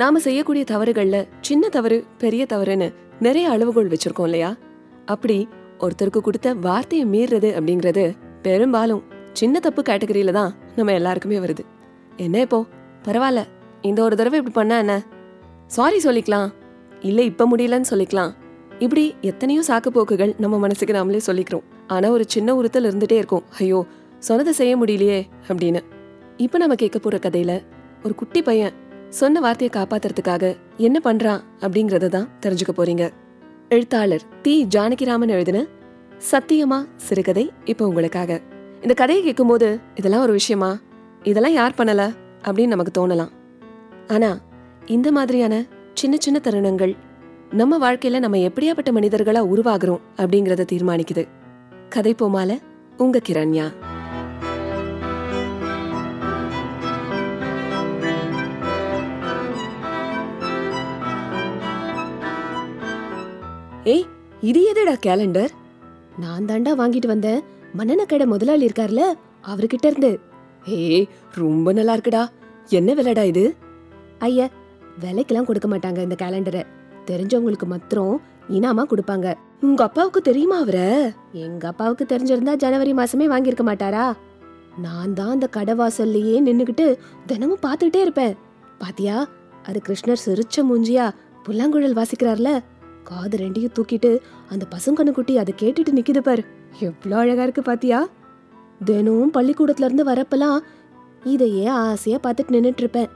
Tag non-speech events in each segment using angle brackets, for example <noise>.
நாம செய்யக்கூடிய தவறுகள்ல சின்ன தவறு பெரிய தவறுன்னு நிறைய அளவுகோல் வச்சிருக்கோம் இல்லையா? அப்படி ஒருத்தருக்கு கொடுத்த வார்த்தையை மீறுறது அப்படிங்கிறது பெரும்பாலும் சின்ன தப்பு கேட்டகரியில தான் நம்ம எல்லாருக்குமே வருது. என்ன இப்போ? பரவாயில்ல. இந்த ஒரு தடவை இப்படி பண்ணா என்ன? சாரி சொல்லிக்கலாம். இல்ல இப்ப முடியலன்னு சொல்லிக்கலாம். இப்படி எத்தனையோ சாக்கு போக்குகள் நம்ம மனசுக்கு நாமளே சொல்லிக்கிறோம். ஆனா ஒரு சின்ன உறுத்தல் இருந்துட்டே இருக்கும். ஐயோ சொன்னதை செய்ய முடியலையே அப்படின்னு. இப்ப நம்ம கேட்க போற கதையில ஒரு குட்டி பையன் சொன்ன வார்த்தையை காப்பாத்துறதுக்காக என்ன பண்றான் அப்படிங்கறத தான் தெரிஞ்சுக்க போறீங்க. எழுத்தாளர் தி ஜானகிராமன் எழுதின சத்தியமா சிறுகதை இப்போ உங்களுக்காக. இந்த கதையை கேட்கும்போது இதெல்லாம் ஒரு விஷயமா? இதெல்லாம் யார் பண்ணல அப்படின்னு நமக்கு தோணலாம். ஆனா இந்த மாதிரியான சின்ன சின்ன தருணங்கள் நம்ம வாழ்க்கையில நம்ம எப்படியாப்பட்ட மனிதர்களா உருவாகிறோம் அப்படிங்கறத தீர்மானிக்குது. கதை போமால உங்க கிரண்யா. ஏய் இது எதுடா கேலண்டர் நான் தாண்டா வாங்கிட்டு வந்தேன். மன்னன கடை முதலாளி இருக்கார்ல அவர்கிட்ட இருந்து. ஏய் ரொம்ப நல்லா இருக்குடா. என்ன விலைடா இது? ஐயா விலைக்கெல்லாம் கொடுக்க மாட்டாங்க இந்த கேலண்டரை தெரிஞ்சவங்களுக்கு மாத்திரம் இனாமா கொடுப்பாங்க. உங்க அப்பாவுக்கு தெரியுமா அவரை? எங்க அப்பாவுக்கு தெரிஞ்சிருந்தா ஜனவரி மாசமே வாங்கியிருக்க மாட்டாரா? நான் தான் அந்த கடை வாசல்லையே நின்னுக்கிட்டு தினமும் பார்த்துட்டே இருப்பேன். பாத்தியா அது கிருஷ்ணர் சிரிச்ச மூஞ்சியா புல்லாங்குழல் வாசிக்கிறார்ல? காது ரெண்டையும் தூக்கிட்டு அந்த பசுங்கண்ணு குட்டி அதை கேட்டுட்டு நிக்குது பாரு. எவ்வளோ அழகா இருக்கு பாத்தியா? தினமும் பள்ளிக்கூடத்துல இருந்து வரப்பெல்லாம் இதையே ஆசையா பார்த்துட்டு நின்றுட்டு இருப்பேன்.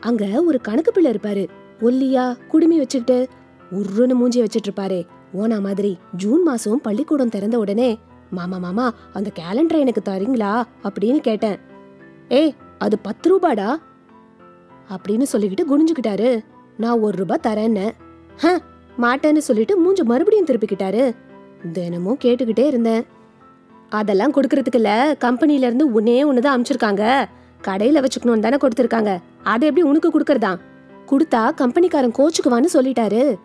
அங்க ஒரு கணக்கு பிள்ளை இருப்பாரு. ஒல்லியா குடுமி வச்சுக்கிட்டு உருன்னு மூஞ்சி வச்சுட்டு இருப்பாரே. ஓனா மாதிரி ஜூன் மாசம் பள்ளிக்கூடம் திறந்த உடனே மாமா மாமா அந்த கேலண்டரை எனக்கு தரீங்களா? அப்படின்னு கேட்டேன். ஏய் அது பத்து ரூபாடா? அப்படின்னு சொல்லிக்கிட்டு குனிஞ்சுக்கிட்டாரு. நான் ஒரு ரூபாய் தரேன்னு ஹ மாட்டேன்னு சொல்லிட்டு மூஞ்ச மறுபடியும் திருப்பிக்கிட்டாரு. தினமும் கேட்டுக்கிட்டே இருந்தேன். அதெல்லாம் கொடுக்கறதுக்கு கம்பெனில இருந்து ஒன்னே ஒண்ணுதான் அனுப்பிச்சிருக்காங்க கடையில வச்சுக்கணும்னு தானே கொடுத்துருக்காங்க. அதை எப்படி உனக்கு கொடுக்கறதா கொடுத்தா கம்பெனிக்காரன் கோச்சுக்குவான்னு சொல்லிட்டாரு.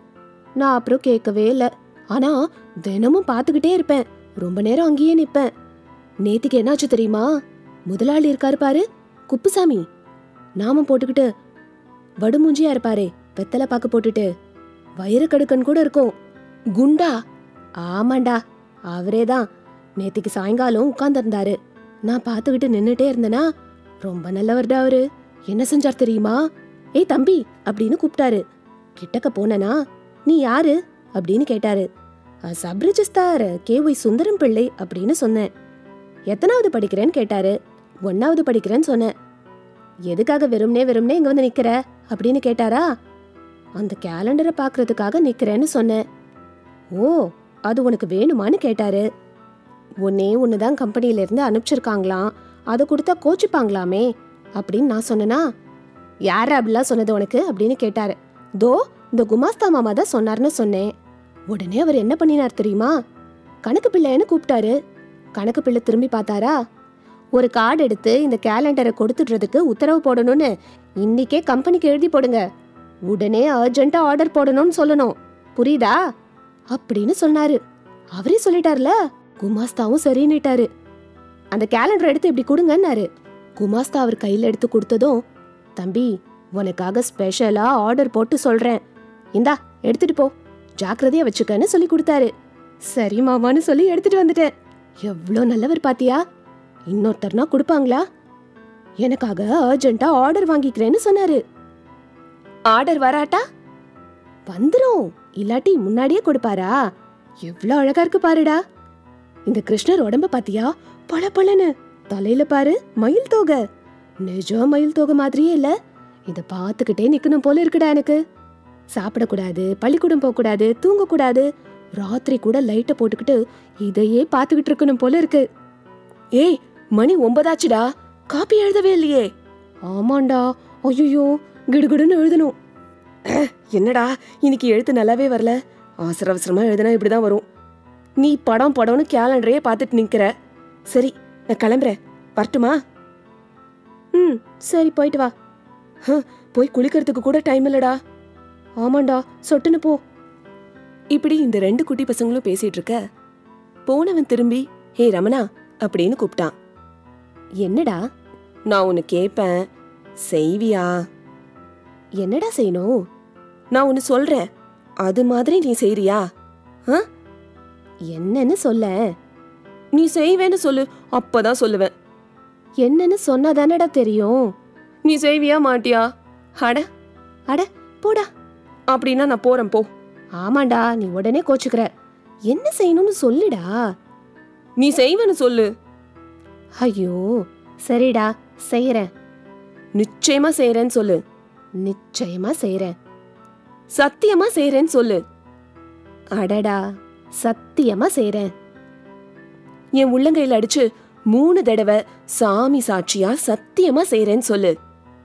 நான் அப்புறம் கேட்கவே இல்லை. ஆனா தினமும் பார்த்துக்கிட்டே இருப்பேன். ரொம்ப நேரம் அங்கேயே நிப்பேன். நேத்துக்கு என்னாச்சு தெரியுமா? முதலாளி இருக்காரு பாரு. குப்புசாமி. நாமம் போட்டுக்கிட்டு வடுமூஞ்சியா இருப்பாரே வெத்தலை பாக்கு போட்டுட்டு. வயிறு கடுக்கன் கூட இருக்கும். குண்டா? ஆமாண்டா. அவரே தான் நேத்திக்கு சாயங்காலம் உட்கார்ந்துருந்தாரு. நான் பார்த்துக்கிட்டு நின்றுட்டே இருந்தேனா? ரொம்ப நல்லவர்டா அவரு. என்ன செஞ்சார் தெரியுமா? ஏய் தம்பி அப்படின்னு கூப்பிட்டாரு. கிட்டக்க போனனா? நீ யாரு? அப்படின்னு கேட்டாரு. சப்ரிஜிஸ்தார் கே. ஒய். சுந்தரம் பிள்ளை அப்படின்னு சொன்னேன். எத்தனாவது படிக்கிறேன்னு கேட்டாரு. ஒன்னாவது படிக்கிறேன்னு சொன்னேன். எதுக்காக வெறும்னே வெறும்னே இங்க வந்து நிக்கிற? அப்படின்னு கேட்டாரா? அந்த கேலண்டரை பார்க்கறதுக்காக நிக்கிறேன்னு சொன்னேன். ஓ அது உனக்கு வேணுமான்னு கேட்டாரு. ஒன்னே ஒன்று தான் கம்பெனியிலேருந்து அனுப்பிச்சிருக்காங்களாம். அதை கொடுத்தா கோச்சிப்பாங்களாமே? அப்படின்னு நான் சொன்னேனா? யார் அப்படிலாம் சொன்னது உனக்கு? அப்படின்னு கேட்டாரு. தோ இந்த குமாஸ்தா மாமா தான் சொன்னார்னு சொன்னேன். உடனே அவர் என்ன பண்ணினார் தெரியுமா? கணக்கு பிள்ளைன்னு கூப்பிட்டாரு. கணக்கு பிள்ளை திரும்பி பார்த்தாரா? ஒரு கார்டு எடுத்து இந்த கேலண்டரை கொடுத்துடுறதுக்கு உத்தரவு போடணும்னு. இன்னைக்கே கம்பெனிக்கு எழுதி போடுங்க. உடனே அர்ஜென்ட்டா ஆர்டர் போடணும்னு சொல்லணும். புரியுதா? அப்படின்னு சொன்னாரு. அவரே சொல்லிட்டார்ல குமாஸ்தாவும் சரின்னுட்டாரு. அந்த கேலண்டர் எடுத்து இப்படி கொடுங்கன்னாரு. குமாஸ்தா அவர் கையில் எடுத்து கொடுத்ததும் தம்பி உனக்காக ஸ்பெஷலா ஆர்டர் போட்டு சொல்றேன். இந்தா எடுத்துட்டு போ. ஜாக்கிரதையா வச்சுக்கன்னு சொல்லி கொடுத்தாரு. சரி மாமான்னு சொல்லி எடுத்துட்டு வந்துட்டேன். எவ்வளோ நல்லவர் பாத்தியா? இன்னொருத்தர்னா கொடுப்பாங்களா? எனக்காக அர்ஜென்ட்டா ஆர்டர் வாங்கிக்கிறேன்னு சொன்னாரு. ஆர்டர் வராட்டா? வந்துரும். இல்லாட்டி முன்னாடியே கொடுப்பாரா? எவ்வளோ அழகா இருக்கு பாருடா. இந்த கிருஷ்ணர் உடம்ப பாத்தியா? பல பலனு தலையில பாரு மயில் தோகை. நிஜம் மயில் தோகை மாதிரியே இல்ல. இத பார்த்துக்கிட்டே நிக்கணும் போல இருக்குடா எனக்கு. சாப்பிடக்கூடாது பள்ளிக்கூடம் போக கூடாது தூங்க கூடாது ராத்திரி கூட லைட்டை போட்டுக்கிட்டு இதையே பார்த்துக்கிட்டு இருக்கணும் போல இருக்கு. ஏய் மணி ஒன்பதாச்சுடா. காப்பி எழுதவே இல்லையே. ஆமாண்டா. ஐயோ கிடுகிடுன்னு எழுதணும். <clears throat> என்னடா இன்னைக்கு எழுத்து நல்லாவே வரல. அவசர அவசரமா எழுதுனா இப்படிதான் வரும். நீ படம் படம்னு கேலண்டரையே பார்த்துட்டு நிக்கிற. சரி நான் கிளம்புறேன். வரட்டுமா? ம் சரி போயிட்டு வா. போய் குளிக்கிறதுக்கு கூட டைம் இல்லடா. ஆமாண்டா சொட்டுன்னு போ. இப்படி இந்த ரெண்டு குட்டி பசங்களும் பேசிட்டு இருக்க. போனவன் திரும்பி ஹே ரமணா அப்படின்னு கூப்பிட்டான். என்னடா நான் உன்னை கேட்பேன் செய்வியா? என்னடா செய்யணும்? நான் ஒன்னு சொல்றேன். அது மாதிரி நீ செய்றியா? ஆ? என்னன்னு சொல்ல. நீ செய்வேன்னு சொல்லு அப்பதான் சொல்லுவேன். என்னன்னு சொன்னா தானடா தெரியும்? நீ செய்வியா மாட்டியா? அட அட போடா. அப்படின்னா நான் போறேன் போ. ஆமாண்டா நீ உடனே கோச்சுக்கிற. என்ன செய்யணும்னு சொல்லுடா. நீ செய்வேன்னு சொல்லு. ஐயோ சரிடா செய்யறேன் நிச்சயமா செய்யறேன்னு சொல்லு. நிச்சயமா செய்யறேன் சத்தியமா செய்றேன்னு சொல்லு. அடடா சத்தியமா செய்யறேன் என் உள்ளங்கையில் அடிச்சு மூணு தடவை சாமி சாட்சியா சத்தியமா செய்றேன்னு சொல்லு.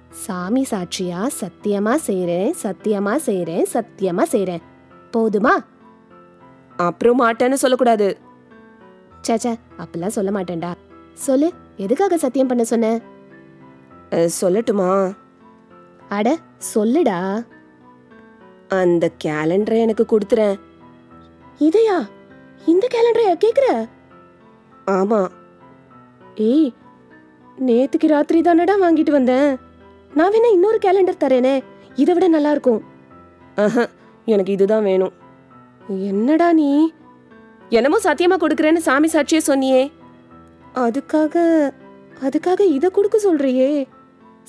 சாமி சாட்சியா சத்தியமா செய்யறேன் சத்தியமா செய்யறேன் சத்தியமா செய்யறேன் போதுமா? அப்புறம் மாட்டேன்னு சொல்லக்கூடாது. சேச்சே அப்பெல்லாம் சொல்ல மாட்டேன்டா. சொல்லு எதுக்காக சத்தியம் பண்ண சொன்ன? சொல்லட்டுமா? அட சொல்லுடா. அந்த கேலண்டரை எனக்கு கொடுத்துறேன். இதையா? இந்த கேலண்டரையா கேக்குற? ஆமா. ஏய் நேத்துக்கு ராத்திரி தானடா வாங்கிட்டு வந்தேன். நான் வேணா இன்னொரு கேலண்டர் தரேனே. இதை விட நல்லா இருக்கும் ஆஹா, எனக்கு இதுதான் வேணும். என்னடா நீ? என்னமோ சத்தியமா கொடுக்கறேன்னு சாமி சாட்சியே சொன்னியே. அதுக்காக அதுக்காக இதை கொடுக்க சொல்றியே.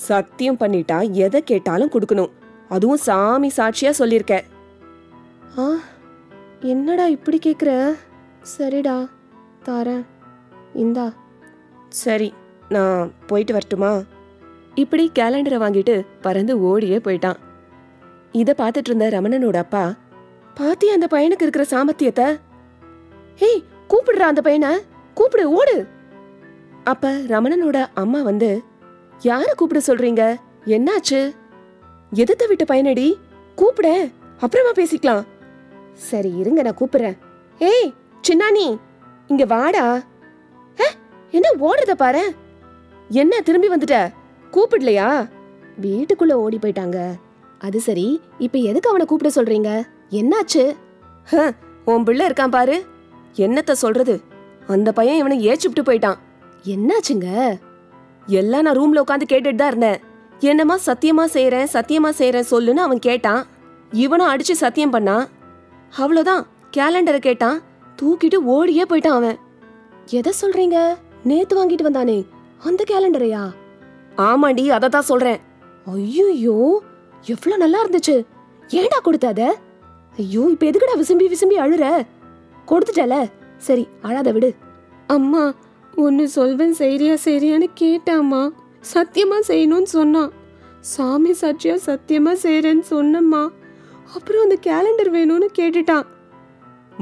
சத்தியம் பண்ணிட்டா எதை கேட்டாலும் கொடுக்கணும். அதுவும் சாமி சாட்சியா சொல்லியிருக்க. ஆ என்னடா இப்படி கேக்குற? சரிடா தாரேன். இந்தா. சரி நான் போயிட்டு வரட்டுமா? இப்படி கேலண்டரை வாங்கிட்டு பறந்து ஓடியே போயிட்டான். இதை பார்த்துட்டு இருந்த ரமணனோட அப்பா பாத்தியா அந்த பையனுக்கு இருக்கிற சாமர்த்தியத்தை? ஏய் கூப்பிடுறா அந்த பையனை. கூப்பிடு ஓடு. அப்ப ரமணனோட அம்மா வந்து யார கூப்பிட சொல்றீங்க? என்னாச்சு? எதிர்த்த விட்ட பயனடி கூப்பிட அப்புறமா பேசிக்கலாம். சரி இருங்க நான் கூப்பிடுறேன். ஏய் சின்னானி இங்க வாடா. என்ன ஓடுறத பாரு. என்ன திரும்பி வந்துட்ட? கூப்பிடலையா? வீட்டுக்குள்ள ஓடி போயிட்டாங்க. அது சரி இப்ப எதுக்கு அவனை கூப்பிட சொல்றீங்க? என்னாச்சு? ஹ, உன் பிள்ளை இருக்கான் பாரு. என்னத்த சொல்றது? அந்த பையன் இவனை ஏச்சுப்பிட்டு போயிட்டான். என்னாச்சுங்க? எல்லாம் நான் ரூம்ல உட்காந்து கேட்டுட்டு தான் இருந்தேன். என்னமா சத்தியமா செய்யறேன் சத்தியமா செய்றேன் சொல்லுன்னு அவன் கேட்டான். இவனும் அடிச்சு சத்தியம் பண்ணான். அவ்வளோதான் கேலண்டரை கேட்டான். தூக்கிட்டு ஓடியே போயிட்டான் அவன். எதை சொல்றீங்க? நேத்து வாங்கிட்டு வந்தானே அந்த கேலண்டரையா ஆமாண்டி அதை தான் சொல்றேன். ஐயோ எவ்வளோ நல்லா இருந்துச்சு. ஏன்டா கொடுத்த அத? ஐயோ இப்ப எதுக்குடா விசும்பி விசும்பி அழுற? கொடுத்துட்டல. சரி அழாத விடு. அம்மா ஒன்னு சொல்வேன் சரியா சரியான்னு கேட்டாம்மா. சத்தியமா செய்யணும்னு சொன்னான். சாமி சாட்சியா சத்தியமா செய்யறேன்னு சொன்னம்மா. அப்புறம் அந்த கேலண்டர் வேணும்னு கேட்டுட்டான்.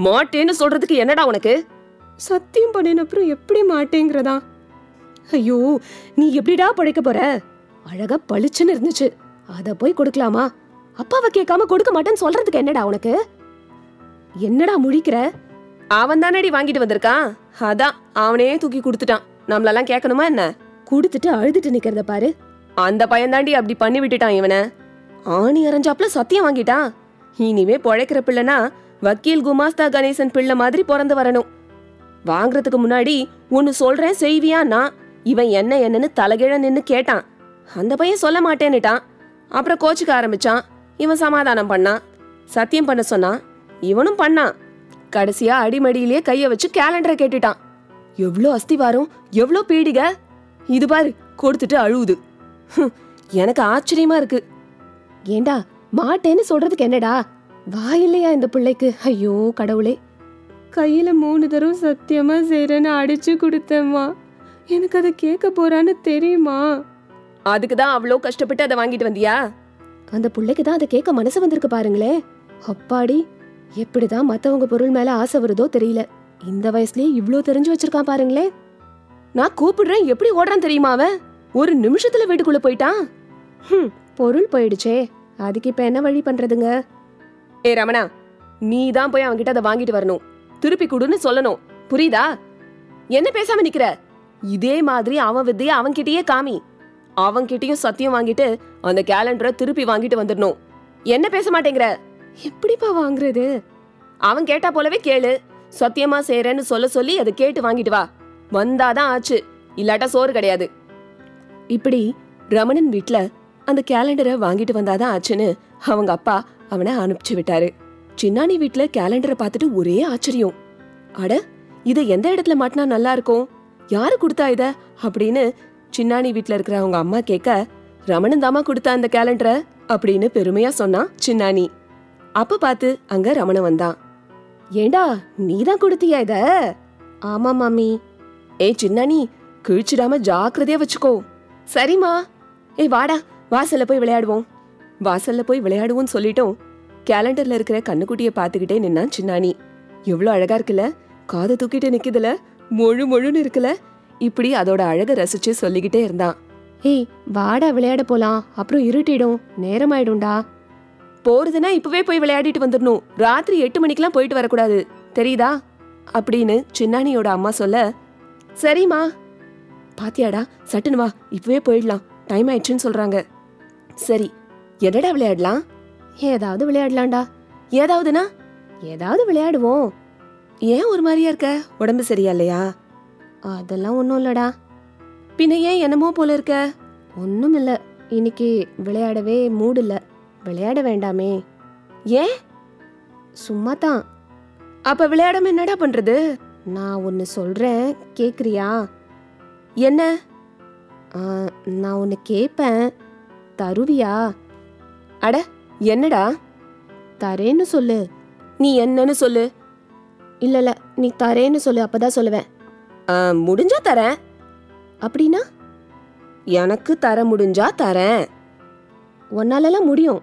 மாட்டேன்னு சொல்றதுக்கு என்னடா உனக்கு? சத்தியம் பண்ணின அப்புறம் எப்படி மாட்டேங்கிறதா? ஐயோ நீ எப்படிடா பழைக்க போற? அழகா பளிச்சுன்னு இருந்துச்சு. அத போய் கொடுக்கலாமா? அப்பாவை கேட்காம கொடுக்க மாட்டேன்னு சொல்றதுக்கு என்னடா உனக்கு? என்னடா முழிக்கிற? அவன் தானடி வாங்கிட்டு வந்திருக்கான்? அதான் அவனே தூக்கி கொடுத்துட்டான். நம்மளெல்லாம் கேட்கணுமா என்ன? கொடுத்துட்டு அழுதுட்டு நிக்கிறத பாரு. அந்த பையன் தாண்டி அப்படி பண்ணி விட்டுட்டான் இவனை. ஆணி அரைஞ்சாப்புல சத்தியம் வாங்கிட்டான். இனிமே பொழைக்கிற பிள்ளைனா வக்கீல் குமாஸ்தா கணேசன் பிள்ளை மாதிரி பிறந்து வரணும். வாங்குறதுக்கு முன்னாடி ஒன்னு சொல்றேன் செய்வியான்னா இவன் என்ன என்னன்னு தலைகிழ நின்னு கேட்டான். அந்த பையன் சொல்ல மாட்டேன்னுட்டான். அப்புறம் கோச்சுக்க ஆரம்பிச்சான். இவன் சமாதானம் பண்ணான். சத்தியம் பண்ண சொன்னான். இவனும் பண்ணான். கடைசியா அடிமடியிலேயே கைய வச்சு கேலண்டரை கேட்டுட்டான். எவ்ளோ அஸ்திவாரம் எவ்ளோ பீடிக? இது பாரு கொடுத்துட்டு அழுவுது. எனக்கு ஆச்சரியமா இருக்கு. ஏண்டா மாட்டேன்னு சொல்றதுக்கு என்னடா? வாயில்லையா இந்த பிள்ளைக்கு? ஐயோ கடவுளே. கையில மூணு தடவை சத்தியமா செய்யறேன்னு அடிச்சு கொடுத்தேம்மா. எனக்கு அதை கேட்க போறான்னு தெரியுமா? அதுக்கு தான் அவ்வளோ கஷ்டப்பட்டு அதை வாங்கிட்டு வந்தியா? அந்த பிள்ளைக்கு தான் அதை கேட்க மனசு வந்திருக்கு பாருங்களே அப்பாடி எப்படிதான் மத்தவங்க பொருள் மேல ஆசை வருதோ தெரியல. இந்த வயசுலயே இவ்ளோ தெரிஞ்சு வச்சிருக்கான் பாருங்களே. நான் கூப்பிடுறேன் எப்படி ஓடுறான் தெரியுமா அவன்? ஒரு நிமிஷத்துல வீட்டுக்குள்ள போயிட்டான். ஹம், பொருள் போயிடுச்சே. அதுக்கு இப்ப என்ன வழி பண்றதுங்க? ஏ ரமணா நீ தான் போய் அவன்கிட்ட அதை வாங்கிட்டு வரணும். திருப்பி கொடுன்னு சொல்லணும். புரியுதா? என்ன பேசாம நிக்கிற? இதே மாதிரி அவன் வித்தைய அவன்கிட்டயே காமி. அவன்கிட்டயும் சத்தியம் வாங்கிட்டு அந்த கேலண்டரை திருப்பி வாங்கிட்டு வந்துடணும். என்ன பேச மாட்டேங்கிற? எப்படிப்பா வாங்குறது? அவன் கேட்டா போலவே கேளு. சத்தியமா செய்யறேன்னு சொல்ல சொல்லி அதை கேட்டு வாங்கிட்டு வா. வந்தாதான் ஆச்சு. இல்லாட்டா சோறு கிடையாது. இப்படி ரமணன் வீட்ல அந்த கேலண்டரை வாங்கிட்டு வந்தாதான் ஆச்சுன்னு அவங்க அப்பா அவனை அனுப்பிச்சு விட்டாரு. சின்னானி வீட்ல கேலண்டரை பார்த்துட்டு ஒரே ஆச்சரியம். அட இத எந்த இடத்துல மாட்டினா நல்லா இருக்கும்? யாரு கொடுத்தா இத? அப்படின்னு சின்னானி வீட்ல இருக்கிற அவங்க அம்மா கேட்க ரமணன் தாமா கொடுத்தா அந்த கேலண்டரை அப்படின்னு பெருமையா சொன்னான் சின்னானி அப்ப பார்த்து அங்க ரமண வந்தான். ஏண்டா நீதான் கொடுத்தியா இத? ஆமா மாமி. ஏ சின்னானி கிழிச்சிடாம ஜாக்கிரதையா வச்சுக்கோ. சரிம்மா. ஏய் வாடா வாசல்ல போய் விளையாடுவோம். வாசல்ல போய் விளையாடுவோம்னு சொல்லிட்டோம். கேலண்டர்ல இருக்கிற கண்ணுக்குட்டியை பார்த்துக்கிட்டே நின்னான் சின்னானி எவ்வளோ அழகா இருக்குல்ல? காதை தூக்கிட்டு நிக்குதுல மொழு மொழுன்னு இருக்குல்ல? இப்படி அதோட அழக ரசிச்சு சொல்லிக்கிட்டே இருந்தான். ஏய் வாடா விளையாட போலாம். அப்புறம் இருட்டிடும். நேரமாயிடும்டா. போறதுன்னா இப்பவே போய் விளையாடிட்டு வந்துடணும் ராத்திரி எட்டு மணிக்கெல்லாம் போயிட்டு வரக்கூடாது. தெரியுதா? அப்படின்னு சின்னானியோட அம்மா சொல்ல சரிம்மா. பாத்தியாடா சட்டுன்னு வா. இப்பவே போயிடலாம். டைம் ஆயிடுச்சுன்னு சொல்றாங்க. சரி என்னடா விளையாடலாம்? ஏதாவது விளையாடலாம்டா. ஏதாவதுனா? ஏதாவது விளையாடுவோம். ஏன் ஒரு மாதிரியா இருக்க? உடம்பு சரியா இல்லையா? அதெல்லாம் ஒன்றும் இல்லடா. பின்ன ஏன் என்னமோ போல இருக்க? ஒன்றும் இல்லை. இன்னைக்கு விளையாடவே மூடு இல்லை. விளையாட வேண்டாமே. ஏன்? சும்மா தான் அப்ப விளையாடாம என்னடா பண்றது? நான் ஒன்று சொல்கிறேன் கேட்குறியா என்ன? நான் ஒன்று கேட்பேன் தருவியா? அட என்னடா? தரேன்னு சொல்லு. நீ என்னன்னு சொல்லு. இல்லைல்ல நீ தரேன்னு சொல்லு அப்பதான் சொல்லுவேன். முடிஞ்சா தரேன். அப்படின்னா? எனக்கு தர முடிஞ்சா தரேன். உன்னாலலாம் முடியும்.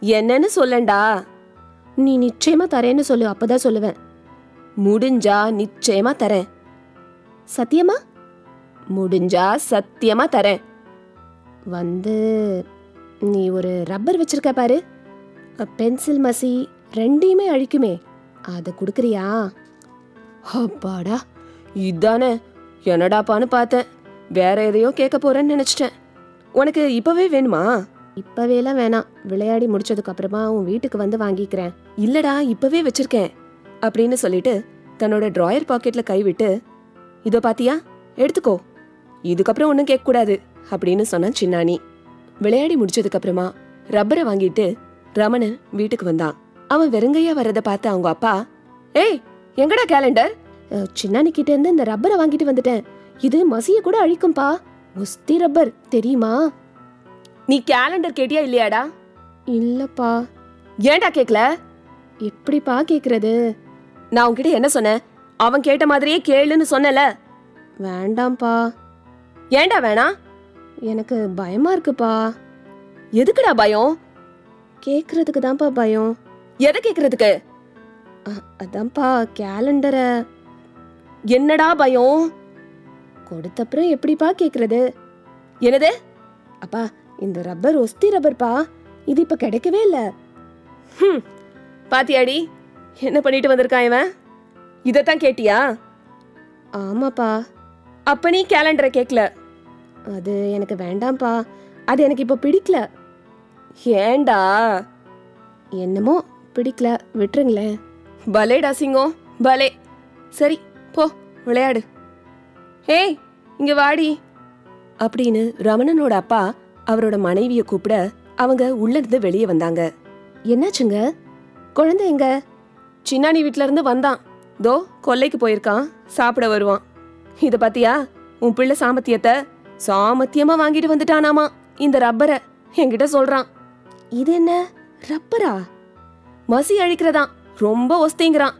என்னன்னு சொல்லண்டா. நீ நிச்சயமா தரேன்னு சொல்லு அப்பதான் சொல்லுவேன். முடிஞ்சா நிச்சயமா தரேன். சத்தியமா? முடிஞ்சா சத்தியமா தரேன். வந்து நீ ஒரு ரப்பர் வச்சிருக்க பாரு. பென்சில் மசி ரெண்டையுமே அழிக்குமே. அதை கொடுக்குறியா? அப்பாடா இதானே. என்னடாப்பான்னு பார்த்தேன். வேற எதையோ கேட்க போறேன்னு நினைச்சிட்டேன். உனக்கு இப்பவே வேணுமா? இப்பவேலாம் வேணாம். விளையாடி முடிச்சதுக்கு அப்புறமா உன் வீட்டுக்கு வந்து வாங்கிக்கிறேன். இல்லடா இப்பவே வச்சிருக்கேன். அப்படின்னு சொல்லிட்டு தன்னோட ட்ராயர் பாக்கெட்ல கை விட்டு இதோ பாத்தியா? எடுத்துக்கோ. இதுக்கப்புறம் ஒன்றும் கேட்கக்கூடாது அப்படின்னு சொன்னான் சின்னானி விளையாடி முடிச்சதுக்கு அப்புறமா ரப்பரை வாங்கிட்டு ரமணன் வீட்டுக்கு வந்தான். அவன் வெறுங்கையா வர்றத பார்த்து அவங்க அப்பா ஏய் எங்கடா கேலண்டர் சின்னானி கிட்ட இருந்து இந்த ரப்பரை வாங்கிட்டு வந்துட்டேன். இது மசிய கூட அழிக்கும்பா. முஸ்தி ரப்பர் தெரியுமா? நீ கேலண்டர் கேட்டியா இல்லையாடா? இல்லப்பா. ஏன்டா கேக்கல? எப்படிப்பா கேக்குறது? நான் உன்கிட்ட என்ன சொன்னேன்? அவன் கேட்ட மாதிரியே கேளுன்னு சொன்னல வேண்டாம்ப்பா. ஏன்டா வேணாம்? எனக்கு பயமா இருக்குப்பா. எதுக்குடா பயம்? கேக்குறதுக்கு தான்ப்பா பயம். எதை கேக்குறதுக்கு? அ- அதான்ப்பா கேலண்டரை என்னடா பயம்? கொடுத்தப்புறம் எப்படிப்பா கேக்குறது? என்னது? அப்பா இந்த ரப்பர் ஒஸ்தி ரப்பர்ப்பா? இது இப்ப கிடைக்கவே இல்ல. ஹம், பாத்தியாடி என்ன பண்ணிட்டு வந்திருக்கான் இவன் இதைத்தான் கேட்டியா? ஆமாப்பா. அப்ப நீ கேலண்டரை கேட்கல அது எனக்கு வேண்டாம்ப்பா. அது எனக்கு இப்போ பிடிக்கல. ஏன்டா என்னமோ பிடிக்கல. விட்டுருங்களேன். பலேடா சிங்கம். பலே. சரி போ விளையாடு. ஏய் இங்க வாடி. அப்படின்னு ரமணனோட அப்பா அவரோட மனைவிய கூப்பிட அவங்க உள்ள இருந்து வெளியே வந்தாங்க. என்னாச்சுங்க? குழந்தை எங்க? சின்னானி வீட்ல இருந்து வந்தான். தோ கொல்லைக்கு போயிருக்கான். சாப்பிட வருவான். இத பாத்தியா? உன் பிள்ளை சாமத்தியத்தை சாமத்தியமா வாங்கிட்டு வந்துட்டானாமா. இந்த ரப்பரை என்கிட்ட சொல்றான். இது என்ன? ரப்பரா? மசி அழிக்கிறதான். ரொம்ப ஒஸ்திங்கிறான்.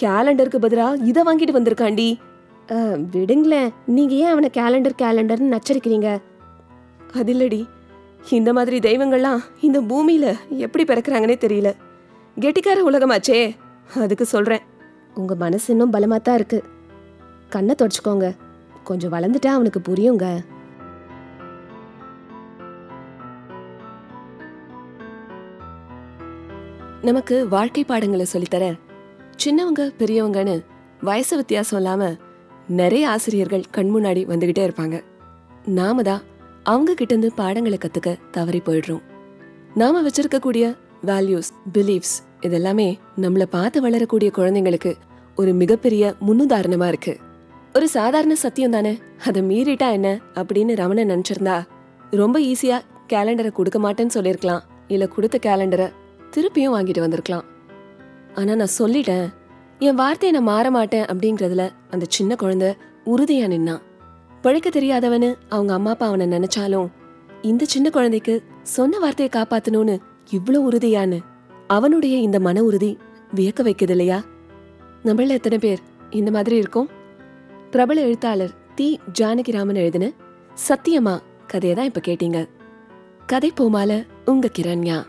கேலண்டருக்கு பதிலா இத வாங்கிட்டு வந்திருக்காண்டி. விடுங்களேன். நீங்க ஏன் அவனை கேலண்டர் கேலண்டர்னு நச்சரிக்கிறீங்க? அதில்லடி இல்லடி இந்த மாதிரி தெய்வங்கள்லாம் இந்த பூமியில எப்படி பிறக்கிறாங்கன்னே தெரியல. கெட்டிக்கார உலகமாச்சே. அதுக்கு சொல்றேன். உங்க மனசு இன்னும் பலமா தான் இருக்கு. கண்ணை தொடச்சுக்கோங்க. கொஞ்சம் வளர்ந்துட்டா அவனுக்கு புரியுங்க. நமக்கு வாழ்க்கை பாடங்களை சொல்லித்தர சின்னவங்க பெரியவங்கன்னு வயசு வித்தியாசம் இல்லாம நிறைய ஆசிரியர்கள் கண் முன்னாடி வந்துகிட்டே இருப்பாங்க. நாம தான் அவங்க கிட்டேருந்து பாடங்களை கத்துக்க தவறி போயிடுறோம். நாம வச்சிருக்கக்கூடிய வேல்யூஸ் பிலீஃப்ஸ் இதெல்லாமே நம்மள பார்த்து வளரக்கூடிய குழந்தைங்களுக்கு ஒரு மிகப்பெரிய முன்னுதாரணமா இருக்கு. ஒரு சாதாரண சத்தியம் தானே? அதை மீறிட்டா என்ன? அப்படின்னு ரமணன் நினைச்சிருந்தா ரொம்ப ஈஸியா கேலண்டரை கொடுக்க மாட்டேன்னு சொல்லியிருக்கலாம். இல்ல கொடுத்த கேலண்டரை திருப்பியும் வாங்கிட்டு வந்திருக்கலாம். ஆனா நான் சொல்லிட்டேன் என் வார்த்தையை நான் மாற மாட்டேன் அப்படிங்கறதுல அந்த சின்ன குழந்தை உறுதியா நின்னான் பிழைக்க தெரியாதவனு அவங்க அம்மா அப்பா அவனை நினைச்சாலும் இந்த சின்ன குழந்தைக்கு சொன்ன வார்த்தையை காப்பாத்தணும்னு இவ்ளோ உறுதியான்னு அவனுடைய இந்த மன உறுதி வியக்க வைக்குது இல்லையா? நம்மள எத்தனை பேர் இந்த மாதிரி இருக்கும்? பிரபல எழுத்தாளர் தி ஜானகிராமன் எழுதின சத்தியமா கதையை தான் இப்ப கேட்டீங்க. கதை போமால உங்க கிரண்யா.